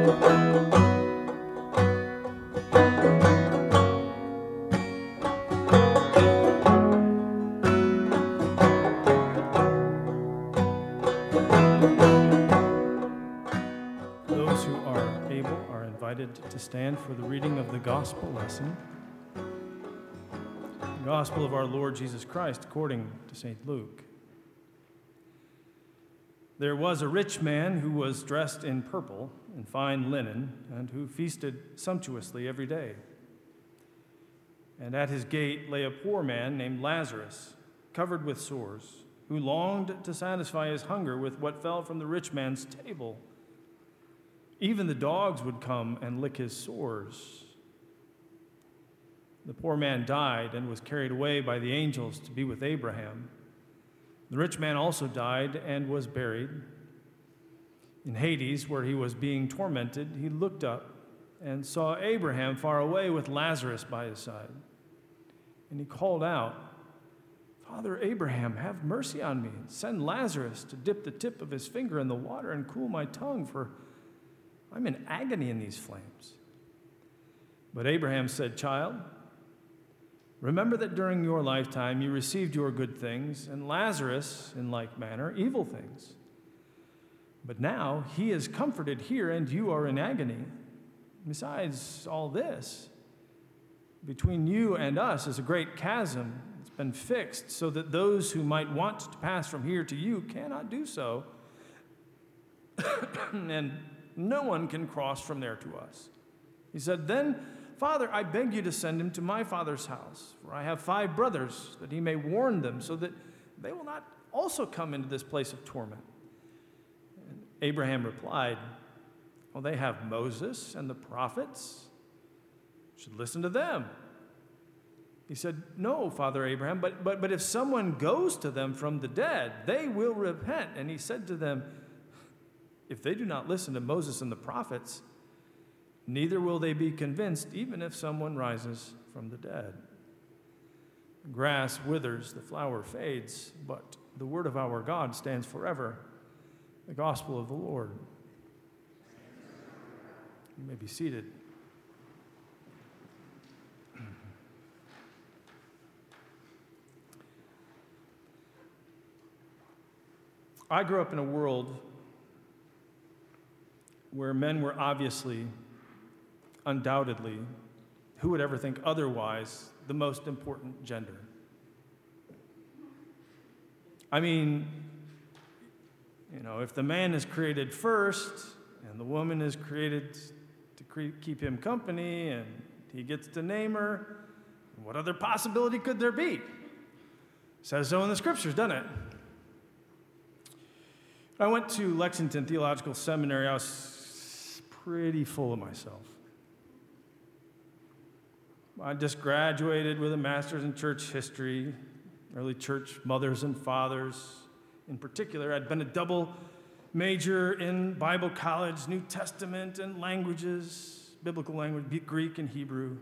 Those who are able are invited to stand for the reading of the gospel lesson. The gospel of our Lord Jesus Christ according to St. Luke. There was a rich man who was dressed in purple fine linen and who feasted sumptuously every day. And at his gate lay a poor man named Lazarus, covered with sores, who longed to satisfy his hunger with what fell from the rich man's table. Even the dogs would come and lick his sores. The poor man died and was carried away by the angels to be with Abraham. The rich man also died and was buried. In Hades, where he was being tormented, he looked up and saw Abraham far away with Lazarus by his side. And he called out, Father Abraham, have mercy on me. Send Lazarus to dip the tip of his finger in the water and cool my tongue, for I'm in agony in these flames. But Abraham said, Child, remember that during your lifetime you received your good things, and Lazarus, in like manner, evil things. But now he is comforted here, and you are in agony. Besides all this, between you and us is a great chasm. It's been fixed so that those who might want to pass from here to you cannot do so. and no one can cross from there to us. He said, Then, Father, I beg you to send him to my father's house, for I have five brothers, that he may warn them, so that they will not also come into this place of torment. Abraham replied, Well, they have Moses and the prophets. You should listen to them. He said, No, Father Abraham, but, but, but if someone goes to them from the dead, they will repent. And he said to them, if they do not listen to Moses and the prophets, neither will they be convinced, even if someone rises from the dead. Grass withers, the flower fades, but the word of our God stands forever. The gospel of the Lord. You may be seated. I grew up in a world where men were obviously, undoubtedly, who would ever think otherwise, the most important gender. I mean, you know, if the man is created first and the woman is created to cre- keep him company and he gets to name her, what other possibility could there be? Says so in the scriptures, doesn't it? I went to Lexington Theological Seminary. I was pretty full of myself. I just graduated with a master's in church history, early church mothers and fathers. In particular, I'd been a double major in Bible college, New Testament, and languages, biblical language, Greek and Hebrew.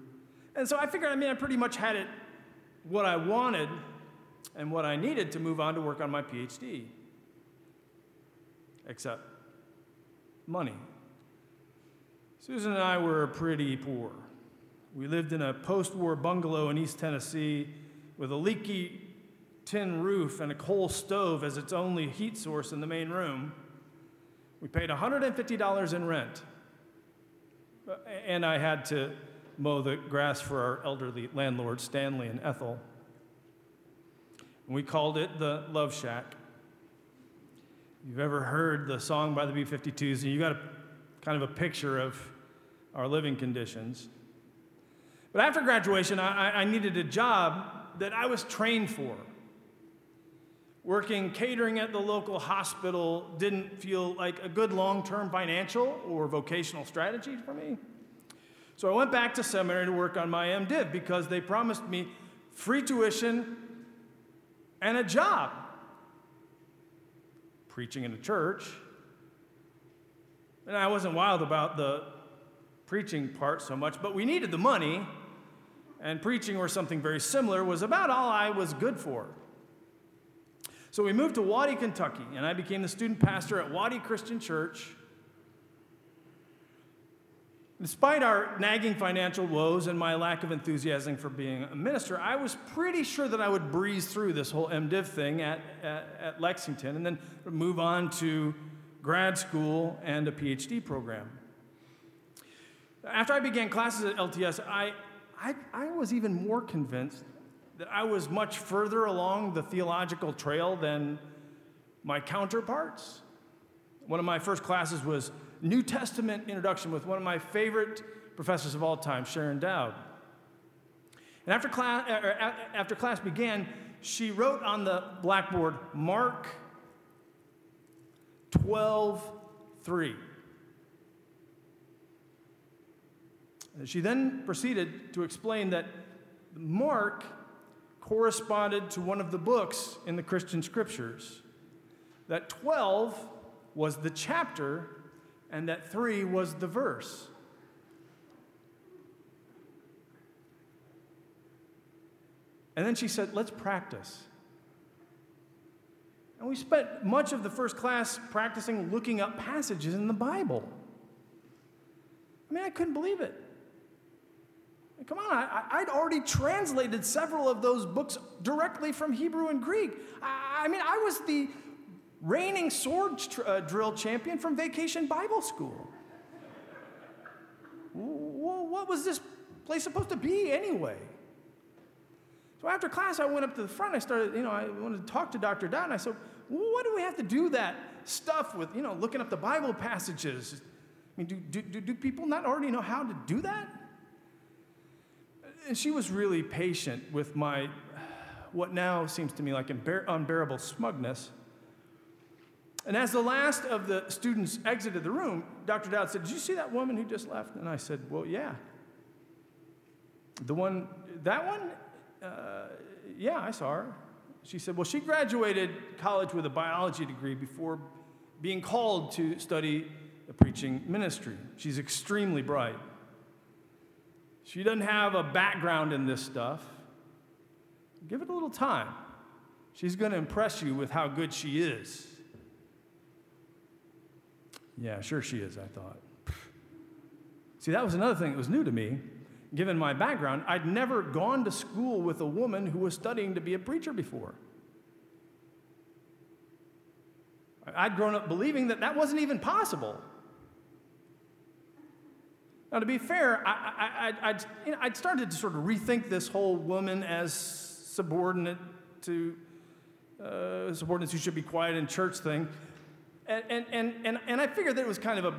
And so I figured, I mean, I pretty much had it what I wanted and what I needed to move on to work on my PhD. Except money. Susan and I were pretty poor. We lived in a post war bungalow in East Tennessee with a leaky tin roof and a coal stove as its only heat source in the main room. We paid $150 in rent. And I had to mow the grass for our elderly landlords, Stanley and Ethel. And we called it the Love Shack. You've ever heard the song by the B 52s, and you got a, kind of a picture of our living conditions. But after graduation, I, I needed a job that I was trained for. Working catering at the local hospital didn't feel like a good long term financial or vocational strategy for me. So I went back to seminary to work on my MDiv because they promised me free tuition and a job. Preaching in a church. And I wasn't wild about the preaching part so much, but we needed the money, and preaching or something very similar was about all I was good for. So we moved to Waddy, Kentucky, and I became the student pastor at Waddy Christian Church. Despite our nagging financial woes and my lack of enthusiasm for being a minister, I was pretty sure that I would breeze through this whole MDiv thing at, at, at Lexington and then move on to grad school and a PhD program. After I began classes at LTS, I, I, I was even more convinced that I was much further along the theological trail than my counterparts. One of my first classes was New Testament introduction with one of my favorite professors of all time, Sharyn Dowd. And after class, er, er, after class began, she wrote on the blackboard, Mark 12, 3. She then proceeded to explain that Mark corresponded to one of the books in the Christian scriptures, that 12 was the chapter and that three was the verse. And then she said, Let's practice. And we spent much of the first class practicing looking up passages in the Bible. I mean, I couldn't believe it. Come on, I, would already translated several of those books directly from Hebrew and Greek. I, I mean, I was the reigning sword tr- uh, drill champion from Vacation Bible School. well, what was this place supposed to be anyway? So after class, I went up to the front. I started, you know, I wanted to talk to Dr. Dowd. I said, well, what do we have to do that stuff with, you know, looking up the Bible passages? I mean, do, do, do people not already know how to do that? And she was really patient with my, what now seems to me like unbearable smugness. And as the last of the students exited the room, Dr. Dowd said, Did you see that woman who just left? And I said, Well, yeah. The one, that one? Uh, yeah, I saw her. She said, Well, she graduated college with a biology degree before being called to study the preaching ministry. She's extremely bright. She doesn't have a background in this stuff. Give it a little time. She's going to impress you with how good she is. Yeah, sure she is, I thought. See, that was another thing that was new to me. Given my background, I'd never gone to school with a woman who was studying to be a preacher before. I'd grown up believing that that wasn't even possible. Now, to be fair, I, I, I'd, you know, started to sort of rethink this whole woman as subordinate to uh, subordinates who should be quiet in church thing. And, and, and, and I figured that it was kind of a,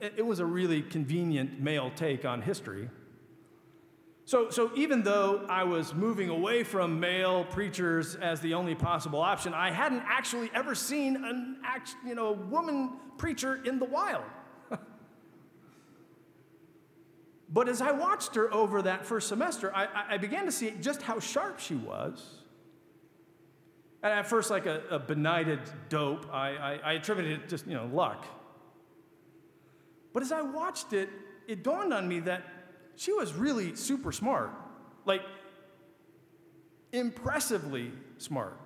it was a really convenient male take on history. So, so even though I was moving away from male preachers as the only possible option, I hadn't actually ever seen an act, you know, a woman preacher in the wild. But as I watched her over that first semester, I, I began to see just how sharp she was and at first, like a, a benighted dope, I, I, I attributed it just, you know, luck. But as I watched it, it dawned on me that she was really super smart. Like, impressively smart.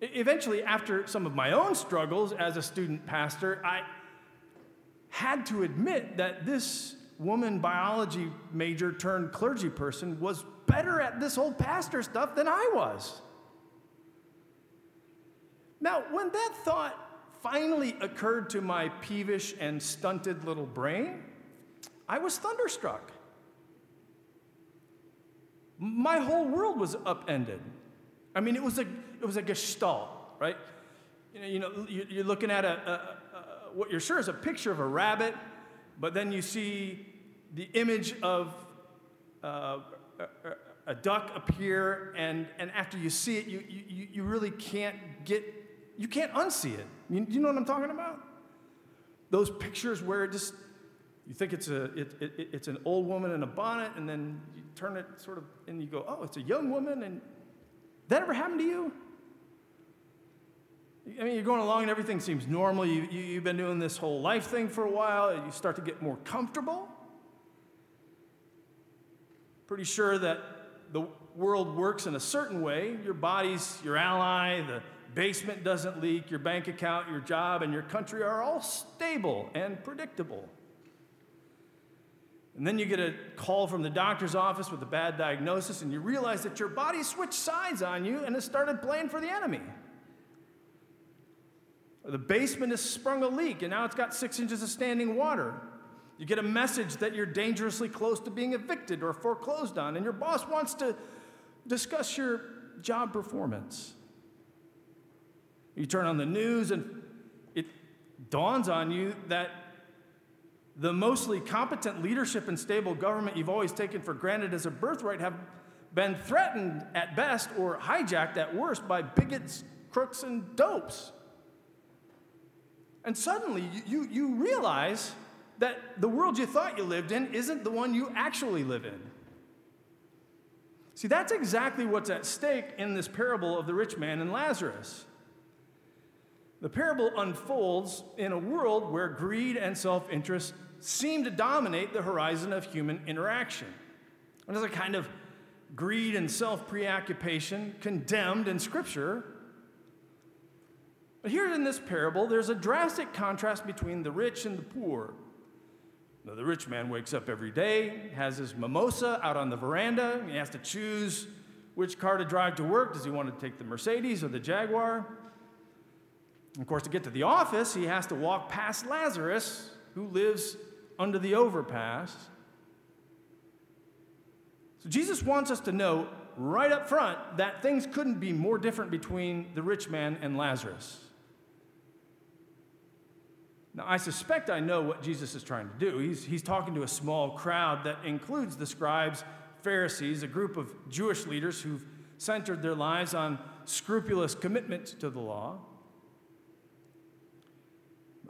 Eventually, after some of my own struggles as a student pastor, I had to admit that this woman biology major turned clergy person was better at this whole pastor stuff than I was. Now, when that thought finally occurred to my peevish and stunted little brain, I was thunderstruck. My whole world was upended. I mean, it was a, it was a gestalt, right? You know, you know you're looking at a, a, a, what you're sure is a picture of a rabbit, but then you see the image of uh, a, duck appear, and, and after you see it, you, you, you really can't get you can't unsee it. You, you know what I'm talking about? Those pictures where it just, you think it's, a, it, it, it's an old woman in a bonnet, and then you turn it sort of, and you go, oh, it's a young woman, and that ever happened to you? I mean, you're going along and everything seems normal. You, you, you've been doing this whole life thing for a while, you start to get more comfortable. Pretty sure that the world works in a certain way. Your body's your ally, the basement doesn't leak, your bank account, your job, and your country are all stable and predictable. And then you get a call from the doctor's office with a bad diagnosis, and you realize that your body switched sides on you and has started playing for the enemy. The basement has sprung a leak, and now it's got six inches of standing water. You get a message that you're dangerously close to being evicted or foreclosed on, and your boss wants to discuss your job performance. You turn on the news, and it dawns on you that the mostly competent leadership and stable government you've always taken for granted as a birthright have been threatened at best or hijacked at worst by bigots, crooks, and dopes. And suddenly you, you, you realize that the world you thought you lived in isn't the one you actually live in. See, that's exactly what's at stake in this parable of the rich man and Lazarus. The parable unfolds in a world where greed and self interest seem to dominate the horizon of human interaction. And there's a kind of greed and self preoccupation condemned in Scripture. But here in this parable, there's a drastic contrast between the rich and the poor. Now, the rich man wakes up every day, has his mimosa out on the veranda, he has to choose which car to drive to work. Does he want to take the Mercedes or the Jaguar? of course, to get to the office, he has to walk past Lazarus, who lives under the overpass. So Jesus wants us to know right up front that things couldn't be more different between the rich man and Lazarus. Now, I suspect I know what Jesus is trying to do. He's, he's talking to a small crowd that includes the scribes, Pharisees, a group of Jewish leaders who've centered their lives on scrupulous commitment to the law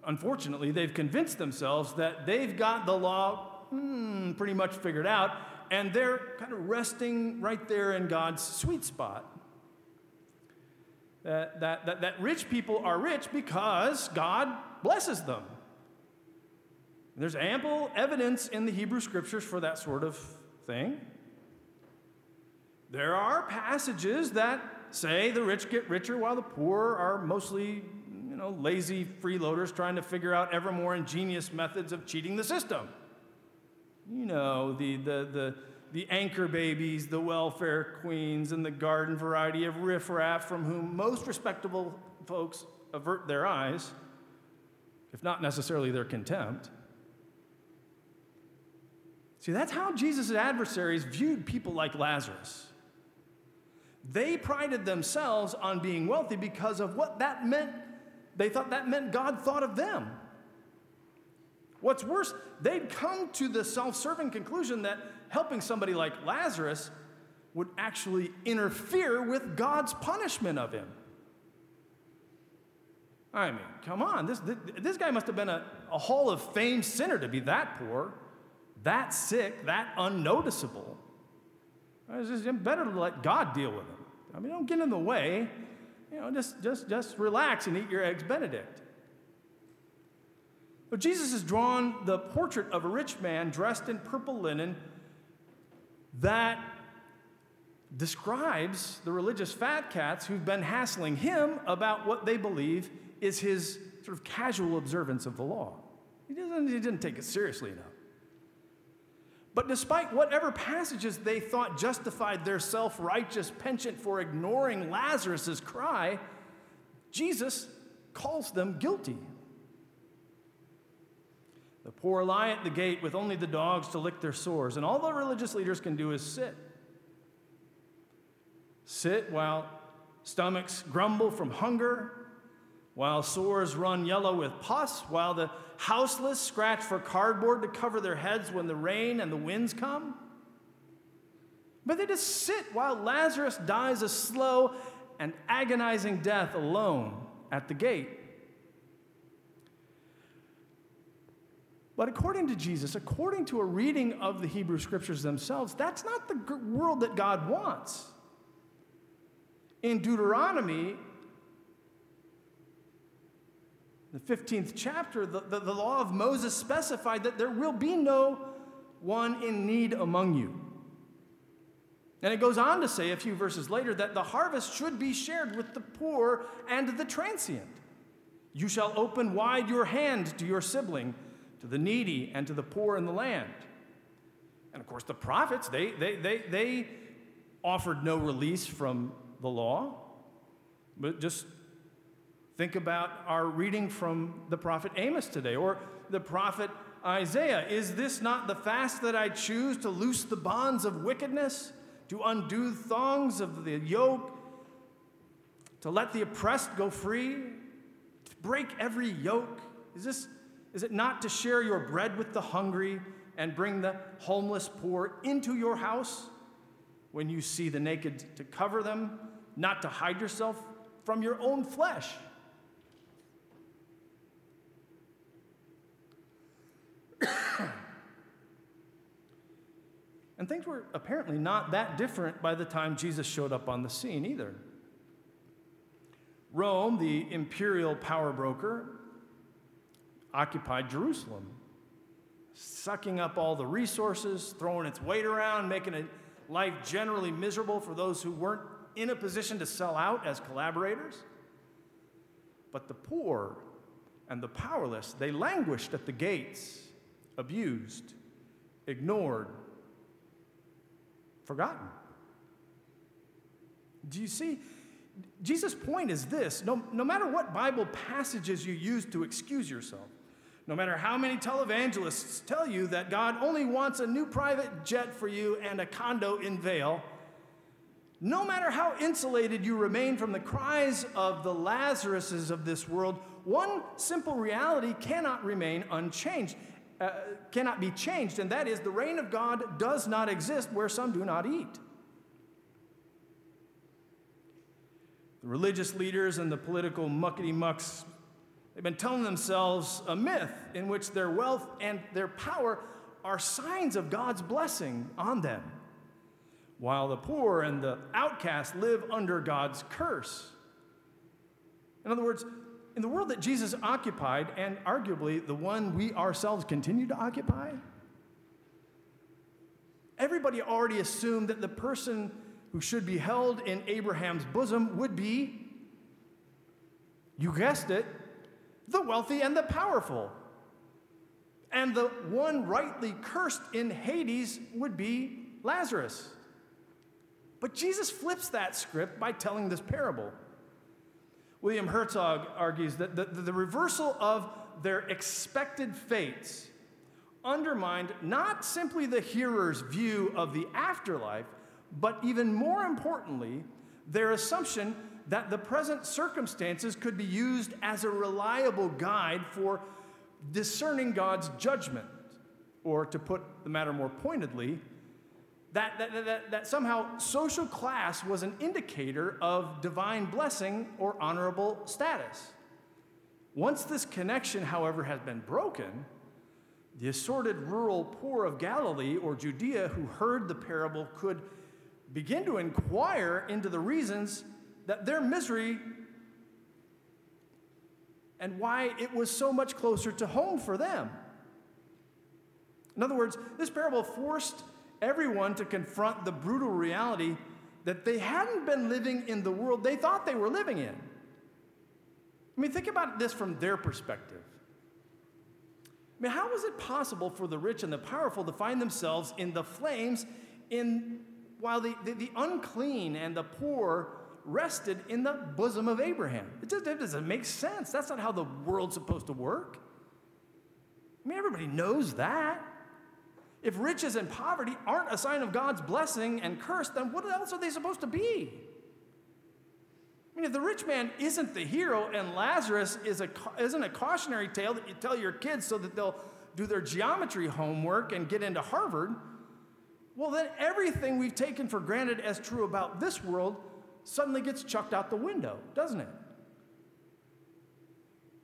unfortunately, they've convinced themselves that they've got the law hmm, pretty much figured out, and they're kind of resting right there in God's sweet spot. That, that, that, that rich people are rich because God blesses them. And there's ample evidence in the Hebrew scriptures for that sort of thing. There are passages that say the rich get richer while the poor are mostly you know, lazy freeloaders trying to figure out ever more ingenious methods of cheating the system. You know, the, the, the, the anchor babies, the welfare queens, and the garden variety of riffraff from whom most respectable folks avert their eyes, if not necessarily their contempt. See, that's how Jesus' adversaries viewed people like Lazarus. They prided themselves on being wealthy because of what that meant they thought that meant God thought of them. What's worse, they'd come to the self serving conclusion that helping somebody like Lazarus would actually interfere with God's punishment of him. I mean, come on, this, this, this guy must have been a, a Hall of Fame sinner to be that poor, that sick, that unnoticeable. It's just better to let God deal with him. I mean, don't get in the way. You know, just, just, just relax and eat your eggs Benedict. But Jesus has drawn the portrait of a rich man dressed in purple linen that describes the religious fat cats who've been hassling him about what they believe is his sort of casual observance of the law. He, doesn't, he didn't take it seriously enough. But despite whatever passages they thought justified their self righteous penchant for ignoring Lazarus' cry, Jesus calls them guilty. The poor lie at the gate with only the dogs to lick their sores, and all the religious leaders can do is sit. Sit while stomachs grumble from hunger while sores run yellow with pus, while the houseless scratch for cardboard to cover their heads when the rain and the winds come. But they just sit while Lazarus dies a slow and agonizing death alone at the gate. But according to Jesus, according to a reading of the Hebrew scriptures themselves, that's not the world that God wants. In Deuteronomy, the 15th chapter, the, the, the, law of Moses specified that there will be no one in need among you. And it goes on to say a few verses later that the harvest should be shared with the poor and the transient. You shall open wide your hand to your sibling, to the needy, and to the poor in the land. And of course, the prophets, they, they, they, they offered no release from the law. But just think about our reading from the prophet Amos today or the prophet Isaiah. Is this not the fast that I choose to loose the bonds of wickedness, to undo thongs of the yoke, to let the oppressed go free, to break every yoke? Is this is it not to share your bread with the hungry and bring the homeless poor into your house? When you see the naked, to cover them, not to hide yourself from your own flesh. and things were apparently not that different by the time Jesus showed up on the scene either. Rome, the imperial power broker, occupied Jerusalem, sucking up all the resources, throwing its weight around, making life generally miserable for those who weren't in a position to sell out as collaborators. But the poor and the powerless, they languished at the gates, abused, ignored, forgotten. Do you see? Jesus' point is this no, no matter what Bible passages you use to excuse yourself, no matter how many televangelists tell you that God only wants a new private jet for you and a condo in Vail, no matter how insulated you remain from the cries of the Lazaruses of this world, one simple reality cannot remain unchanged, uh, cannot be changed, and that is the reign of God does not exist where some do not eat. The religious leaders and the political muckety mucks, they've been telling themselves a myth in which their wealth and their power are signs of God's blessing on them while the poor and the outcast live under God's curse. In other words, in the world that Jesus occupied, and arguably the one we ourselves continue to occupy, everybody already assumed that the person who should be held in Abraham's bosom would be, you guessed it, the wealthy and the powerful. And the one rightly cursed in Hades would be Lazarus. But Jesus flips that script by telling this parable. William Herzog argues that the, the, reversal of their expected fates undermined not simply the hearer's view of the afterlife, but even more importantly, their assumption that the present circumstances could be used as a reliable guide for discerning God's judgment. Or to put the matter more pointedly, that, that, that, that, somehow social class was an indicator of divine blessing or honorable status. Once this connection, however, has been broken, the assorted rural poor of Galilee or Judea who heard the parable could begin to inquire into the reasons that their misery and why it was so much closer to home for them. In other words, this parable forced everyone to confront the brutal reality that they hadn't been living in the world they thought they were living in. I mean, think about this from their perspective. I mean, how was it possible for the rich and the powerful to find themselves in the flames in, while the, the, the unclean and the poor rested in the bosom of Abraham? It, just, it doesn't make sense. That's not how the world's supposed to work. I mean, everybody knows that. If riches and poverty aren't a sign of God's blessing and curse, then what else are they supposed to be? I mean, if the rich man isn't the hero and Lazarus is a, isn't a cautionary tale that you tell your kids so that they'll do their geometry homework and get into Harvard, well, then everything we've taken for granted as true about this world suddenly gets chucked out the window, doesn't it?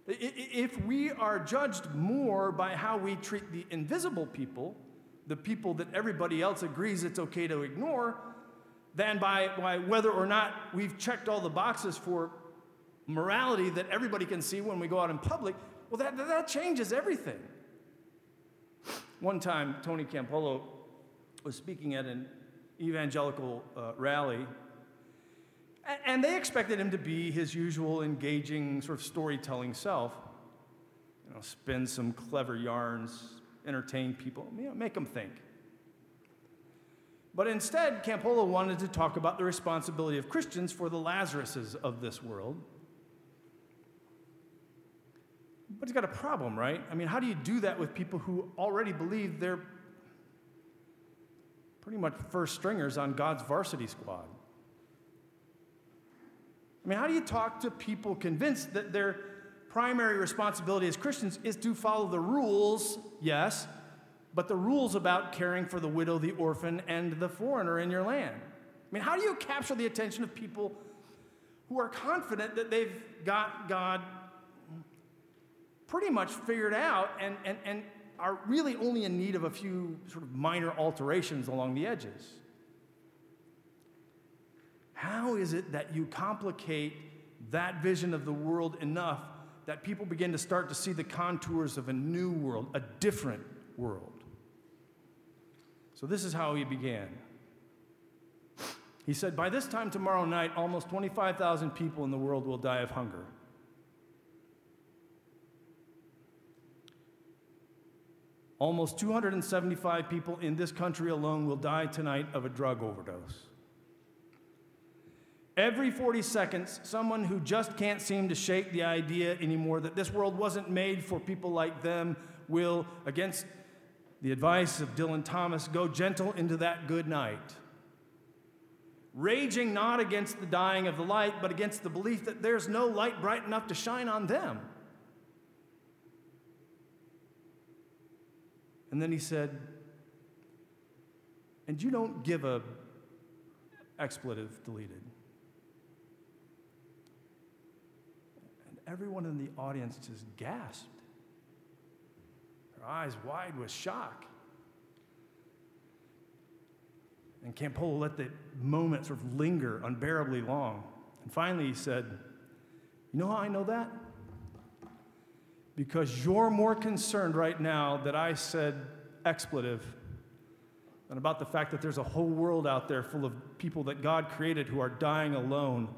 If we are judged more by how we treat the invisible people the people that everybody else agrees it's okay to ignore than by, by whether or not we've checked all the boxes for morality that everybody can see when we go out in public. Well, that, that changes everything. One time, Tony Campolo was speaking at an evangelical uh, rally, and they expected him to be his usual engaging, sort of storytelling self. You know, spin some clever yarns, entertain people, you know, make them think. But instead, Campolo wanted to talk about the responsibility of Christians for the Lazaruses of this world. But he's got a problem, right? I mean, how do you do that with people who already believe they're pretty much first stringers on God's varsity squad? I mean, how do you talk to people convinced that their primary responsibility as Christians is to follow the rules, yes, but the rules about caring for the widow, the orphan, and the foreigner in your land. I mean, how do you capture the attention of people who are confident that they've got God pretty much figured out and, and, and are really only in need of a few sort of minor alterations along the edges? How is it that you complicate that vision of the world enough that people begin to start to see the contours of a new world, a different world? So, this is how he began. He said, By this time tomorrow night, almost 25,000 people in the world will die of hunger. Almost 275 people in this country alone will die tonight of a drug overdose. Every 40 seconds, someone who just can't seem to shake the idea anymore that this world wasn't made for people like them will, against the advice of Dylan Thomas, go gentle into that good night. Raging not against the dying of the light, but against the belief that there's no light bright enough to shine on them. And then he said, and you don't give a expletive deleted. And everyone in the audience just gasped Their eyes wide with shock. And Campolo let the moment sort of linger unbearably long. And finally he said, You know how I know that? Because you're more concerned right now that I said expletive than about the fact that there's a whole world out there full of people that God created who are dying alone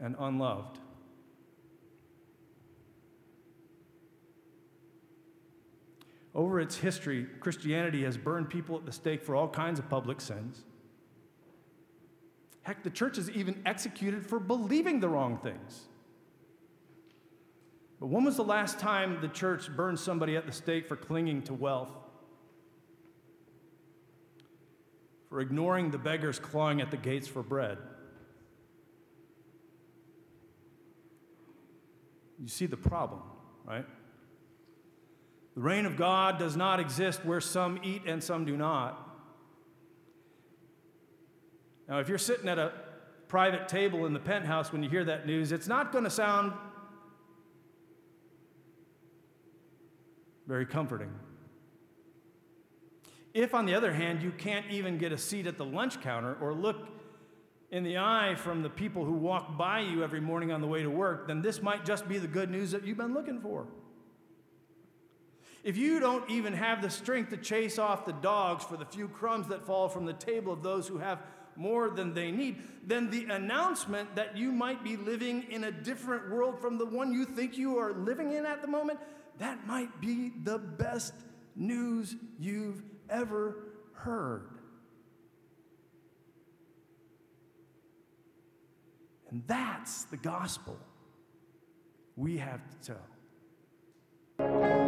and unloved. Over its history, Christianity has burned people at the stake for all kinds of public sins. Heck, the church is even executed for believing the wrong things. But when was the last time the church burned somebody at the stake for clinging to wealth? For ignoring the beggars clawing at the gates for bread? You see the problem, right? The reign of God does not exist where some eat and some do not. Now, if you're sitting at a private table in the penthouse when you hear that news, it's not going to sound very comforting. If, on the other hand, you can't even get a seat at the lunch counter or look in the eye from the people who walk by you every morning on the way to work, then this might just be the good news that you've been looking for. If you don't even have the strength to chase off the dogs for the few crumbs that fall from the table of those who have more than they need, then the announcement that you might be living in a different world from the one you think you are living in at the moment, that might be the best news you've ever heard. And that's the gospel we have to tell.